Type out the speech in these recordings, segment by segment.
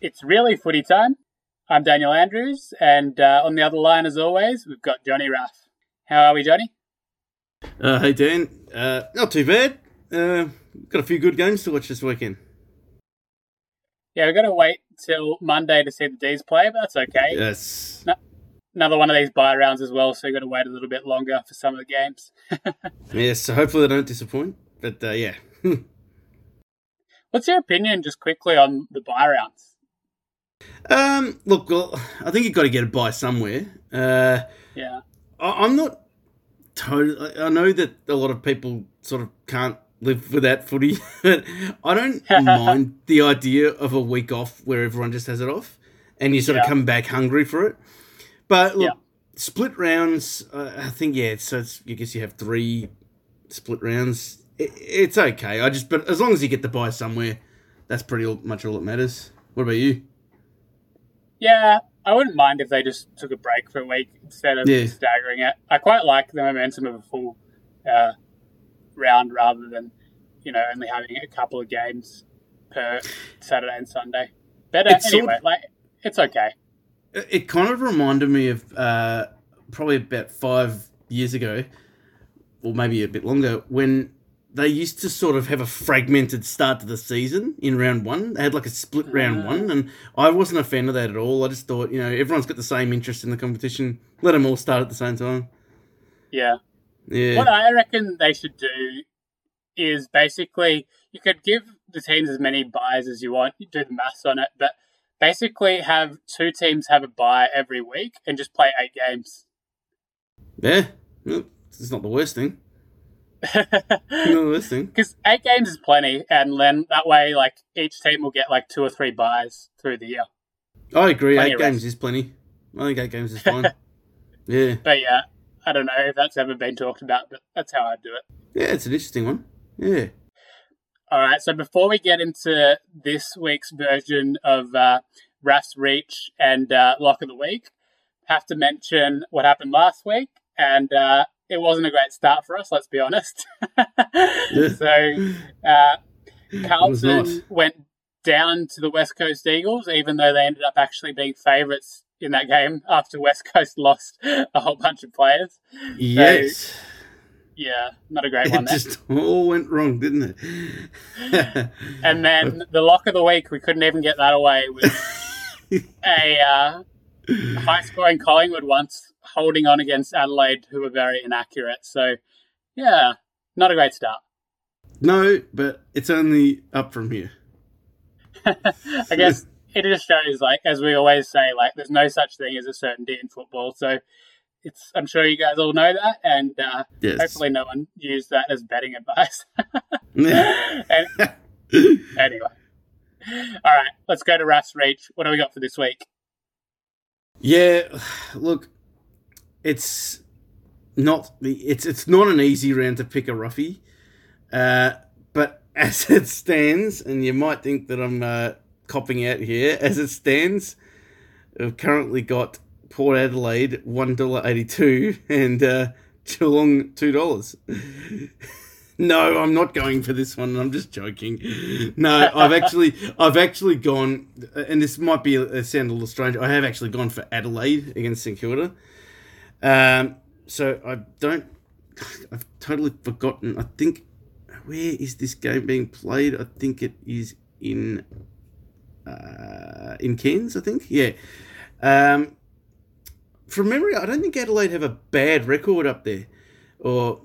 It's really footy time. I'm Daniel Andrews, and uh, on the other line, as always, we've got Johnny Ruff. How are we, Johnny? Uh, hey Dan, uh, not too bad. Uh, got a few good games to watch this weekend. Yeah, we're going to wait till Monday to see the D's play, but that's okay. Yes. No, another one of these buy rounds as well, so we've got to wait a little bit longer for some of the games. yes, so hopefully they don't disappoint. But uh, yeah. What's your opinion, just quickly, on the buy rounds? Um, look, well, I think you've got to get a buy somewhere. Uh, yeah. I, I'm not totally. I know that a lot of people sort of can't live without footy, but I don't mind the idea of a week off where everyone just has it off and you sort yeah. of come back hungry for it. But look, yeah. split rounds, uh, I think, yeah, so I guess you have three split rounds it's okay. I just, but as long as you get the buy somewhere, that's pretty much all that matters. What about you? Yeah, I wouldn't mind if they just took a break for a week instead of yeah. staggering it. I quite like the momentum of a full uh, round rather than, you know, only having a couple of games per Saturday and Sunday. Better it's anyway. Sort of, like it's okay. It kind of reminded me of uh, probably about five years ago, or maybe a bit longer, when they used to sort of have a fragmented start to the season in round one. They had like a split round uh, one, and I wasn't a fan of that at all. I just thought, you know, everyone's got the same interest in the competition. Let them all start at the same time. Yeah. Yeah. What I reckon they should do is basically you could give the teams as many buys as you want. You do the maths on it, but basically have two teams have a buy every week and just play eight games. Yeah, it's not the worst thing no, listen. Because eight games is plenty, and then that way, like each team will get like two or three buys through the year. I agree. Plenty eight games rest. is plenty. I think eight games is fine. yeah. But yeah, I don't know if that's ever been talked about, but that's how I do it. Yeah, it's an interesting one. Yeah. All right. So before we get into this week's version of uh, Raff's Reach and uh, Lock of the Week, have to mention what happened last week and uh, it wasn't a great start for us. Let's be honest. yeah. So uh, Carlton went down to the West Coast Eagles, even though they ended up actually being favourites in that game after West Coast lost a whole bunch of players. Yes. So, yeah, not a great one. It just all went wrong, didn't it? and then the lock of the week, we couldn't even get that away with a uh, high scoring Collingwood once holding on against Adelaide, who were very inaccurate. So, yeah, not a great start. No, but it's only up from here. I guess it just shows, like, as we always say, like, there's no such thing as a certainty in football. So, it's I'm sure you guys all know that, and uh, yes. hopefully, no one used that as betting advice. and, anyway, all right, let's go to Raff's Reach. What do we got for this week? Yeah, look, it's not the it's it's not an easy round to pick a roughie, uh, but as it stands, and you might think that I'm uh, copping out here. As it stands, we've currently got Port Adelaide one dollar eighty two and uh, Geelong two dollars. no, I'm not going for this one. I'm just joking. No, I've actually, I've actually gone, and this might be a, sound a little strange. I have actually gone for Adelaide against St Kilda. Um, so I don't. I've totally forgotten. I think where is this game being played? I think it is in uh, in Cairns. I think yeah. Um, from memory, I don't think Adelaide have a bad record up there, or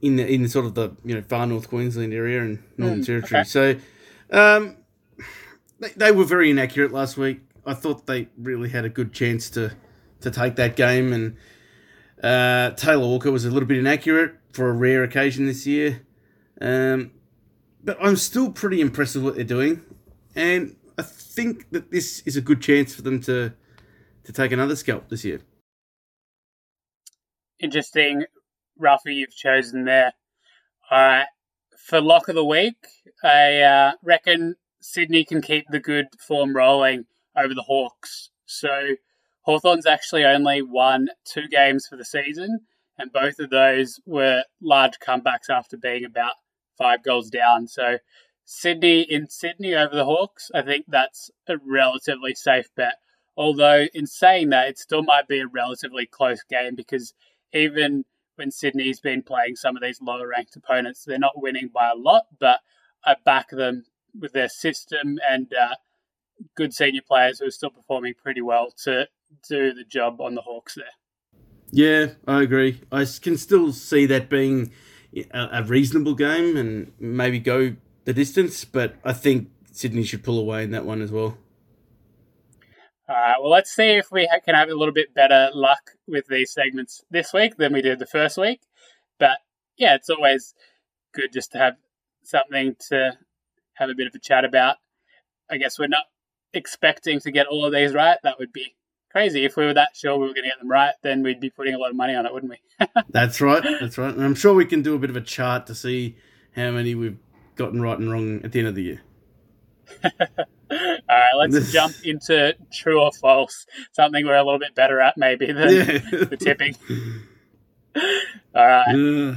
in the, in sort of the you know far north Queensland area and Northern mm, Territory. Okay. So, um, they, they were very inaccurate last week. I thought they really had a good chance to to take that game, and uh, Taylor Walker was a little bit inaccurate for a rare occasion this year. Um, but I'm still pretty impressed with what they're doing, and I think that this is a good chance for them to to take another scalp this year. Interesting Ruffy you've chosen there. All right. For lock of the week, I uh, reckon Sydney can keep the good form rolling over the Hawks. So Hawthorn's actually only won two games for the season, and both of those were large comebacks after being about five goals down. So Sydney in Sydney over the Hawks, I think that's a relatively safe bet. Although, in saying that, it still might be a relatively close game because even when Sydney's been playing some of these lower ranked opponents, they're not winning by a lot, but I back them with their system and uh, good senior players who are still performing pretty well to do the job on the Hawks there. Yeah, I agree. I can still see that being a, reasonable game and maybe go the distance, but I think Sydney should pull away in that one as well. All right, well, let's see if we can have a little bit better luck with these segments this week than we did the first week. But yeah, it's always good just to have something to have a bit of a chat about. I guess we're not expecting to get all of these right. That would be crazy. If we were that sure we were going to get them right, then we'd be putting a lot of money on it, wouldn't we? that's right. That's right. And I'm sure we can do a bit of a chart to see how many we've gotten right and wrong at the end of the year. All right, let's jump into true or false. Something we're a little bit better at, maybe, than yeah. the tipping. All right.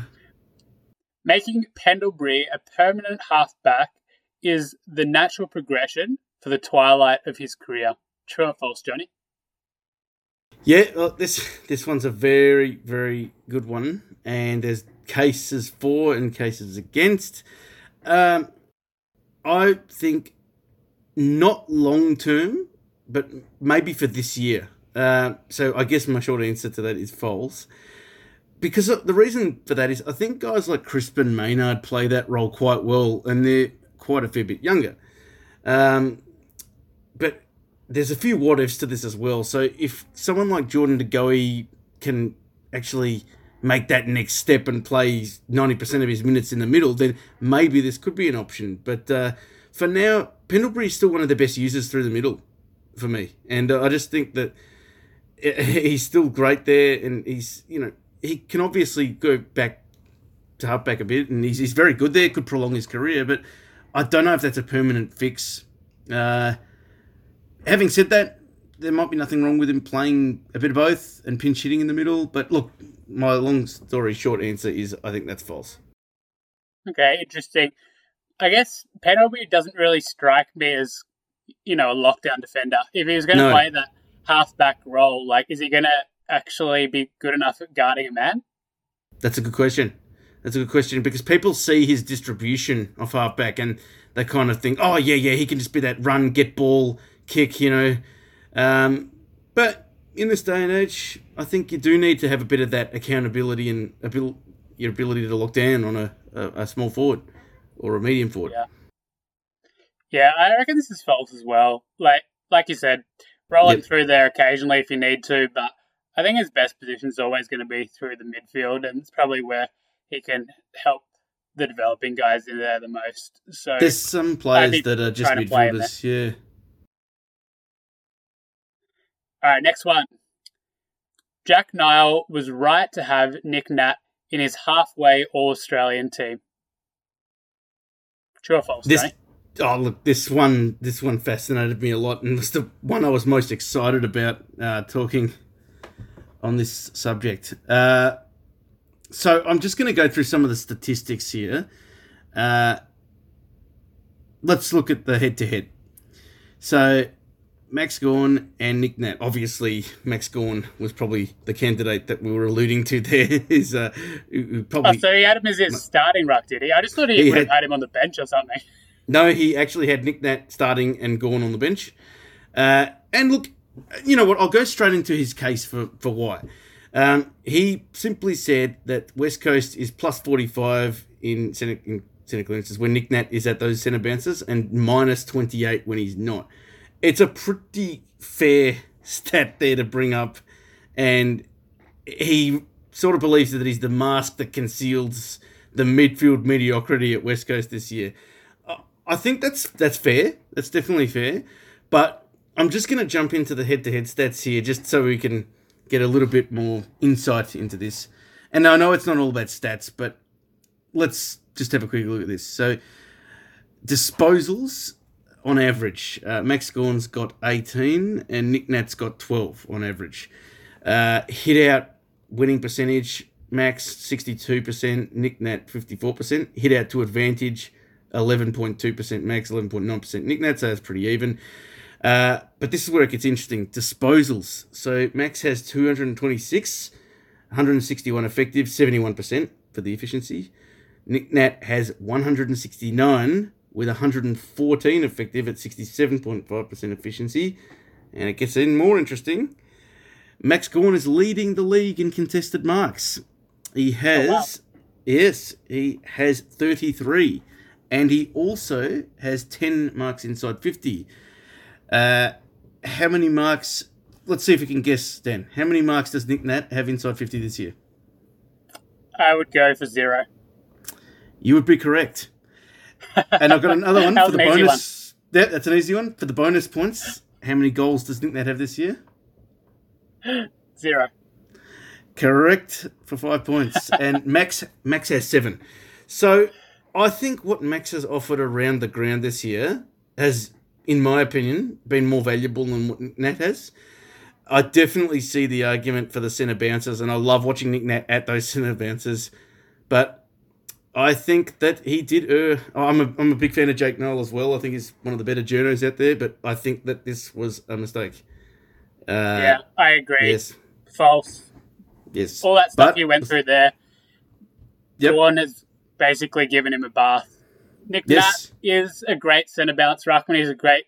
Making Pendlebury a permanent halfback is the natural progression for the twilight of his career. True or false, Johnny? Yeah, well, this this one's a very very good one, and there's cases for and cases against. Um, I think not long term, but maybe for this year. Uh, so I guess my short answer to that is false. Because the reason for that is I think guys like Crisp and Maynard play that role quite well, and they're quite a fair bit younger. Um, there's a few what ifs to this as well. So if someone like Jordan De can actually make that next step and play 90% of his minutes in the middle, then maybe this could be an option. But uh, for now, Pendlebury is still one of the best users through the middle for me. And uh, I just think that he's still great there. And he's, you know, he can obviously go back to halfback a bit and he's, he's very good there, could prolong his career. But I don't know if that's a permanent fix. Uh, having said that, there might be nothing wrong with him playing a bit of both and pinch hitting in the middle. But look, my long story short answer is I think that's false. Okay, interesting. I guess Pendlebury doesn't really strike me as, you know, a lockdown defender. If he was going to no. play that halfback role, like, is he going to actually be good enough at guarding a man? That's a good question. That's a good question because people see his distribution of halfback and they kind of think, oh, yeah, yeah, he can just be that run, get ball, kick, you know. Um, but in this day and age, I think you do need to have a bit of that accountability and abil- your ability to lock down on a, a, a small forward or a medium forward. Yeah. Yeah, I reckon this is false as well. Like like you said, rolling yep. through there occasionally if you need to, but I think his best position is always going to be through the midfield, and it's probably where he can help the developing guys in there the most. So there's some players that are just midfielders, yeah. All right, next one. Jack Niall was right to have Nick Nat in his halfway All Australian team. True or false? This, oh look, this one, this one fascinated me a lot, and was the one I was most excited about uh, talking on this subject. Uh, so I'm just going to go through some of the statistics here. Uh, let's look at the head-to-head. So Max Gawn and Nick Nat. Obviously, Max Gawn was probably the candidate that we were alluding to there. Is uh, probably. Oh, so he had him as his starting ruck, did he? I just thought he, he would had, have had him on the bench or something. No, he actually had Nick Nat starting and Gawn on the bench. Uh, and look, you know what? I'll go straight into his case for for why. Um, he simply said that West Coast is plus forty five in centre in centre clearances when Nick Nat is at those centre bounces and minus twenty eight when he's not it's a pretty fair stat there to bring up, and he sort of believes that he's the mask that conceals the midfield mediocrity at West Coast this year. I think that's that's fair. That's definitely fair. But I'm just going to jump into the head-to-head stats here, just so we can get a little bit more insight into this. And I know it's not all about stats, but let's just have a quick look at this. So, disposals on average. Uh, Max Gawn's got 18 and Nick Nat's got 12 on average. Uh, hit out winning percentage, Max 62%, Nick Nat 54%. Hit out to advantage, 11.2% Max, 11.9% Nick Nat, so pretty even. Uh, but this is where it gets interesting. Disposals. So Max has 226, 161 effective, 71% for the efficiency. Nick Nat has 169 with 114 effective at 67.5% efficiency. And it gets even more interesting. Max Gawn is leading the league in contested marks. He has, oh, wow. yes, he has 33. And he also has 10 marks inside 50. Uh, how many marks? Let's see if we can guess, Dan. How many marks does Nick Nat have inside 50 this year? I would go for zero. You would be correct. And I've got another one for the bonus. That, that's an easy one. For the bonus points, how many goals does Nick Nat have this year? Zero. Correct for five points. and Max Max has seven. So I think what Max has offered around the ground this year has, in my opinion, been more valuable than what Nat has. I definitely see the argument for the centre bouncers, and I love watching Nick Nat at those centre bouncers. But I think that he did err. I'm a, I'm a big fan of Jake Niall as well. I think he's one of the better journos out there, but I think that this was a mistake. Uh, yeah, I agree. Yes. False. Yes. All that stuff but, you went through there. Yep. Gawn has basically given him a bath. Nick yes. Nat is a great centre bounce ruckman. He's a great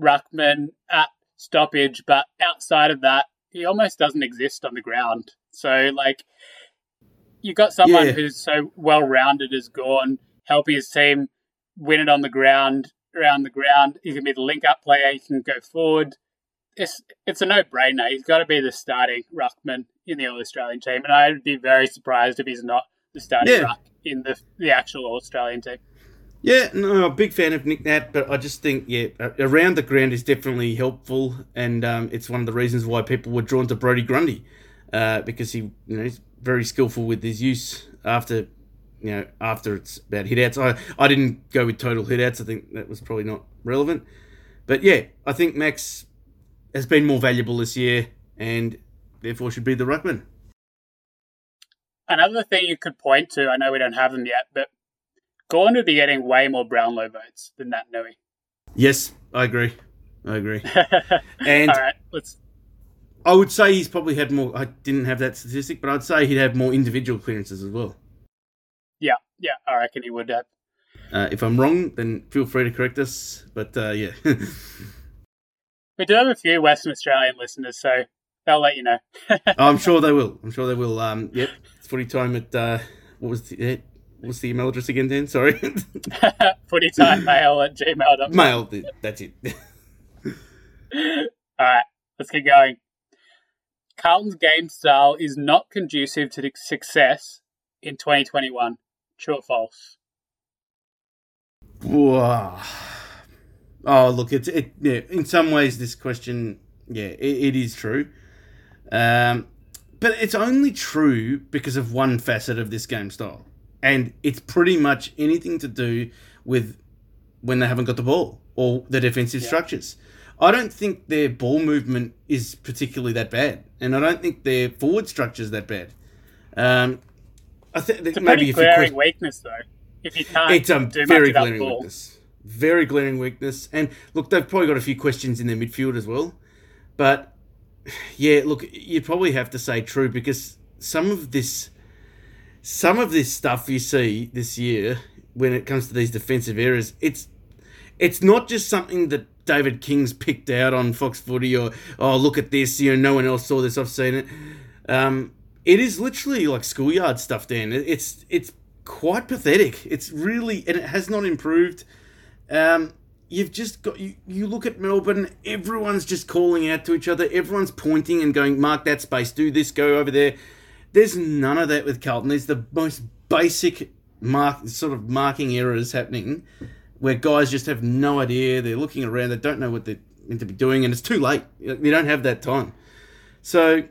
ruckman at stoppage, but outside of that, he almost doesn't exist on the ground. So, like, you got someone yeah. who's so well rounded as Gawn, helping his team win it on the ground, around the ground. He can be the link up player, he can go forward it's it's a no brainer. He's got to be the starting ruckman in the All Australian team, and I'd be very surprised if he's not the starting yeah. ruck in the the actual All Australian team. Yeah, no, I'm a big fan of Nick Nat, but I just think yeah, around the ground is definitely helpful, and um, it's one of the reasons why people were drawn to Brodie Grundy uh, because he you know he's very skillful with his use after you know after it's about hitouts. I I didn't go with total hitouts. I think that was probably not relevant, but yeah, I think Max has been more valuable this year and therefore should be the ruckman. Another thing you could point to, I know we don't have them yet, but Gawn would be getting way more Brownlow votes than Naitanui. Yes, I agree. I agree. and all right, let's. I would say he's probably had more. I didn't have that statistic, but I'd say he'd have more individual clearances as well. Yeah, yeah, I reckon he would have. Uh, if I'm wrong, then feel free to correct us. But uh, yeah. We do have a few Western Australian listeners, so they'll let you know. I'm sure they will. I'm sure they will. Um, yep, it's footy time at uh, what was the what was the email address again? Then sorry, footy time mail at gmail.com. Mail. That's it. All right, let's get going. Carlton's game style is not conducive to success in 2021. True or false? Wow. Oh, look, it's it. Yeah, in some ways, this question, yeah, it, it is true. Um, but it's only true because of one facet of this game style, and it's pretty much anything to do with when they haven't got the ball or the defensive yeah. structures. I don't think their ball movement is particularly that bad, and I don't think their forward structure is that bad. Um, I think it's a maybe glaring weakness, though. If you can't, it's a very glaring weakness. Very glaring weakness. And look, they've probably got a few questions in their midfield as well. But yeah, look, you probably have to say true because some of this some of this stuff you see this year when it comes to these defensive errors, it's it's not just something that David King's picked out on Fox Footy or oh look at this, you know, no one else saw this, I've seen it. Um, it is literally like schoolyard stuff, Dan. It's it's quite pathetic. It's really and it has not improved. Um, you've just got you, you look at Melbourne, everyone's just calling out to each other, everyone's pointing and going, mark that space, do this, go over there. There's none of that with Carlton. There's the most basic mark sort of marking errors happening where guys just have no idea. They're looking around, they don't know what they're meant to be doing, and it's too late. You don't have that time. So,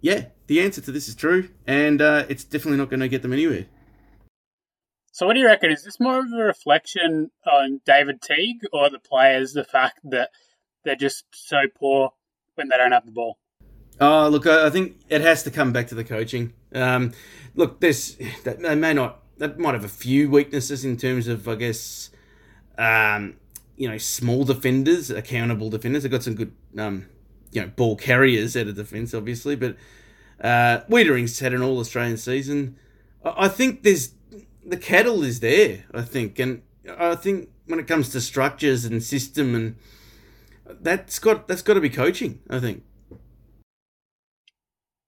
yeah, the answer to this is true, and uh, it's definitely not going to get them anywhere. So, what do you reckon? Is this more of a reflection on David Teague or the players, the fact that they're just so poor when they don't have the ball? Oh, look, I think it has to come back to the coaching. Um, look, this they may not that might have a few weaknesses in terms of, I guess, um, you know, small defenders, accountable defenders. They've got some good, um, you know, ball carriers out of defence, obviously, but uh, Weitering's had an All Australian season. I, I think there's the cattle is there. I think, and I think when it comes to structures and system, and that's got that's got to be coaching. I think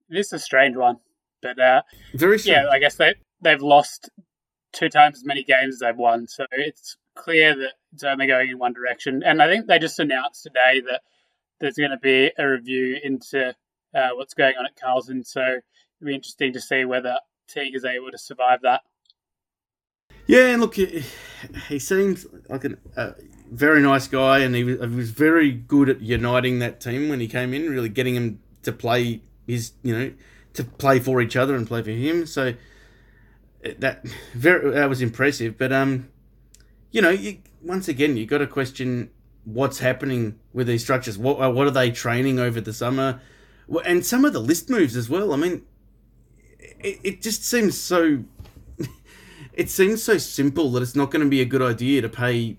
this is a strange one, but uh, very strange. yeah. I guess they they've lost two times as many games as they've won, so it's clear that it's only going in one direction. And I think they just announced today that there's going to be a review into uh, what's going on at Carlton. So it'll be interesting to see whether Teague is able to survive that. Yeah, and look, he, seems like a very nice guy, and he was, he was very good at uniting that team when he came in, really getting him to play his, you know, to play for each other and play for him. So that very that was impressive. But um, you know, you, once again, you've got to question what's happening with these structures. What uh, what are they training over the summer? And some of the list moves as well. I mean, it, it just seems so. it seems so simple that it's not going to be a good idea to pay.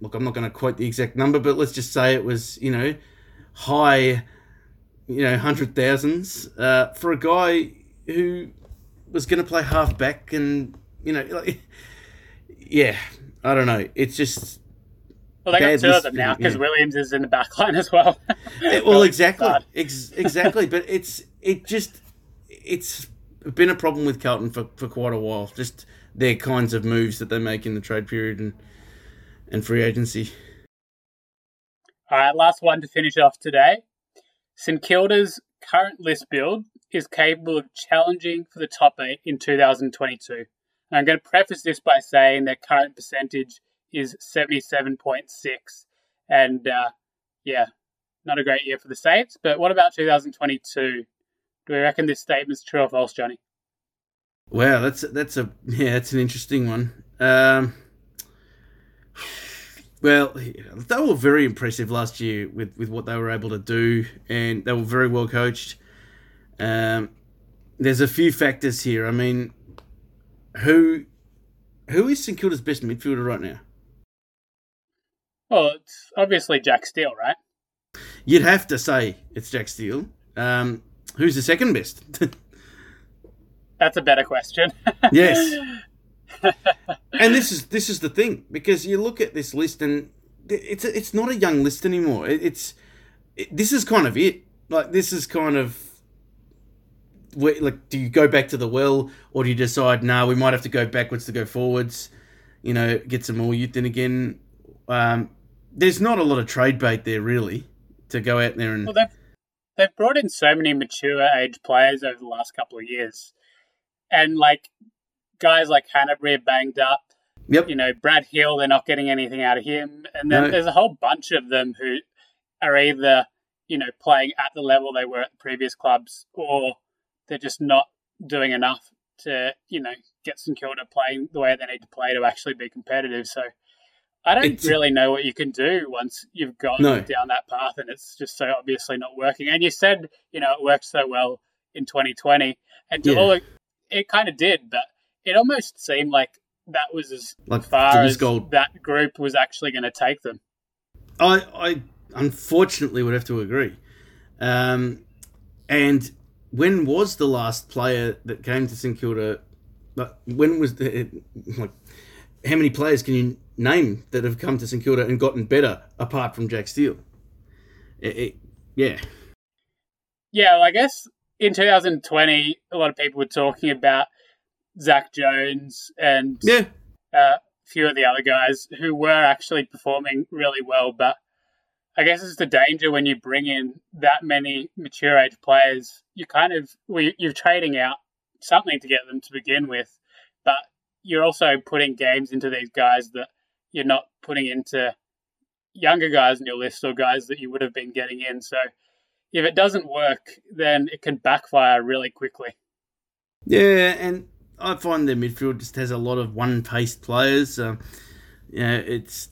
Look, I'm not going to quote the exact number, but let's just say it was you know high, you know hundred thousands uh, for a guy who was going to play half back, and you know, like, yeah, I don't know. It's just. Well, they got two of them now because yeah. Williams is in the back line as well. well, exactly, Ex- exactly. but it's it just it's been a problem with Carlton for, for quite a while. Just their kinds of moves that they make in the trade period and and free agency. All right, last one to finish off today. St Kilda's current list build is capable of challenging for the top eight in 2022. And I'm going to preface this by saying their current percentage is 77.6. And uh, yeah, not a great year for the Saints. But what about 2022? Do we reckon this statement's true or false, Johnny? Wow, that's that's a yeah, that's an interesting one. Um, well, they were very impressive last year with, with what they were able to do, and they were very well coached. Um, there's a few factors here. I mean, who who is St Kilda's best midfielder right now? Well, it's obviously Jack Steele, right? You'd have to say it's Jack Steele. Um, who's the second best? That's a better question. yes. and this is this is the thing because you look at this list and it's it's not a young list anymore. It, it's it, this is kind of it. Like this is kind of where, like, do you go back to the well, or do you decide, no, nah, we might have to go backwards to go forwards? You know, get some more youth in again. Um, there's not a lot of trade bait there, really, to go out there and. Well, they've, they've brought in so many mature age players over the last couple of years, and like guys like are banged up. Yep. You know, Brad Hill, they're not getting anything out of him, and then no. there's a whole bunch of them who are either you know playing at the level they were at the previous clubs, or they're just not doing enough to, you know, get St Kilda playing the way they need to play to actually be competitive. So I don't it's, really know what you can do once you've gone no. down that path and it's just so obviously not working. And you said, you know, it worked so well in 2020. And yeah. it, it kind of did, but it almost seemed like that was as like far as gold. that group was actually going to take them. I, I unfortunately would have to agree. Um, and when was the last player that came to St Kilda? Like, when was the like? How many players can you name that have come to St Kilda and gotten better apart from Jack Steele? It, it, yeah, yeah. Well, I guess in 2020, a lot of people were talking about Zak Jones and yeah, uh, a few of the other guys who were actually performing really well, but I guess it's the danger when you bring in that many mature age players. You kind of you're trading out something to get them to begin with, but you're also putting games into these guys that you're not putting into younger guys in your list or guys that you would have been getting in. So if it doesn't work, then it can backfire really quickly. Yeah, and I find their midfield just has a lot of one-paced players. Uh, yeah, it's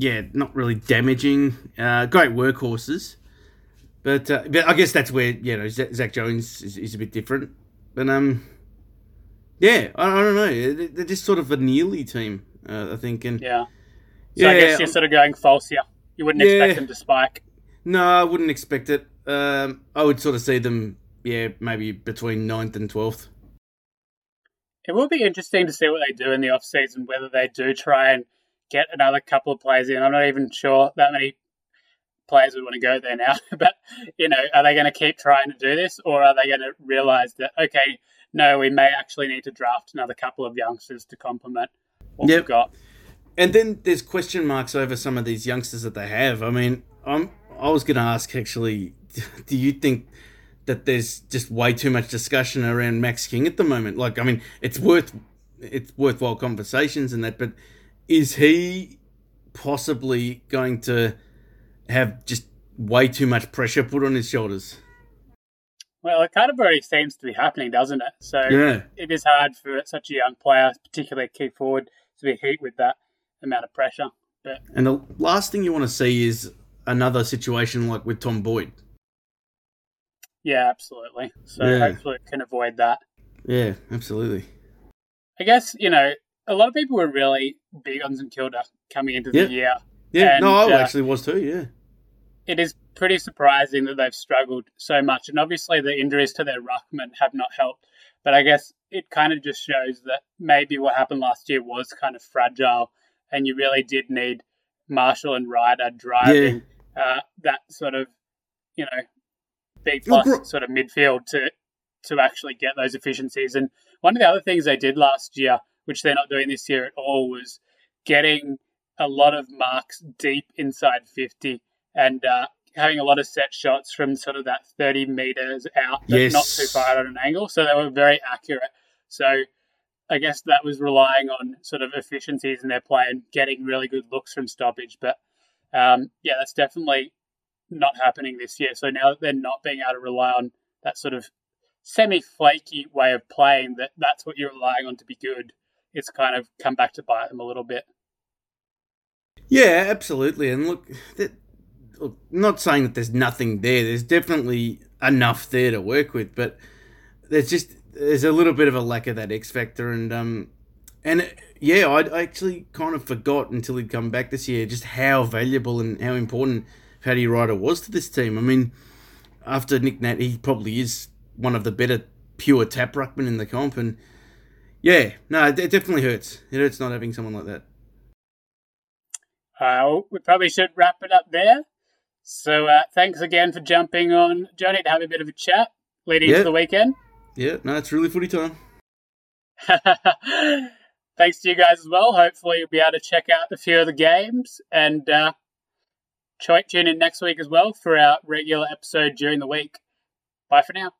yeah, not really damaging. Uh, great workhorses, but but I guess that's where you know Zak Jones is, is a bit different. But um, Yeah, I, I don't know. They're just sort of a nearly team, uh, I think. And yeah, so yeah, I guess you're sort of going false here. You wouldn't yeah, expect them to spike. No, I wouldn't expect it. Um, I would sort of see them, yeah, maybe between 9th and twelfth. It will be interesting to see what they do in the off season. Whether they do try and get another couple of players in. I'm not even sure that many players would want to go there now. but you know, are they going to keep trying to do this, or are they going to realize that okay, no, we may actually need to draft another couple of youngsters to complement what yep. we've got. And then there's question marks over some of these youngsters that they have. I mean, I'm I was going to ask actually, do you think that there's just way too much discussion around Max King at the moment? Like, I mean, it's worth it's worthwhile conversations and that, but is he possibly going to have just way too much pressure put on his shoulders? Well, it kind of already seems to be happening, doesn't it? So yeah. it is hard for such a young player, particularly a key forward, to be hit with that amount of pressure. But and the last thing you want to see is another situation like with Tom Boyd. Yeah, absolutely. So yeah. hopefully it can avoid that. Yeah, absolutely. I guess you know a lot of people were really big on St Kilda coming into yeah. the year. Yeah, and, no, I uh, actually was too. Yeah, it is pretty surprising that they've struggled so much, and obviously the injuries to their ruckman have not helped. But I guess it kind of just shows that maybe what happened last year was kind of fragile, and you really did need Marshall and Ryder driving yeah. uh, that sort of, you know, B plus sort of midfield to to actually get those efficiencies. And one of the other things they did last year, which they're not doing this year at all, was getting a lot of marks deep inside 50 and uh, having a lot of set shots from sort of that 30 meters out, but yes. not too far at an angle. So they were very accurate. So I guess that was relying on sort of efficiencies in their play and getting really good looks from stoppage. But um, yeah, that's definitely not happening this year. So now that they're not being able to rely on that sort of semi flaky way of playing, that that's what you're relying on to be good, it's kind of come back to bite them a little bit. Yeah, absolutely. And look, that, look, not saying that there's nothing there. There's definitely enough there to work with, but there's just there's a little bit of a lack of that X factor, and um, and yeah, I actually kind of forgot until he'd come back this year just how valuable and how important Paddy Ryder was to this team. I mean, after Nick Nat, he probably is one of the better pure tap ruckmen in the comp, and yeah, no, it definitely hurts. It hurts not having someone like that. Uh, we probably should wrap it up there. So uh, thanks again for jumping on, Johnny, to have a bit of a chat leading into the weekend. Yeah, no, it's really footy time. thanks to you guys as well. Hopefully, you'll be able to check out a few of the games and uh, tune in next week as well for our regular episode during the week. Bye for now.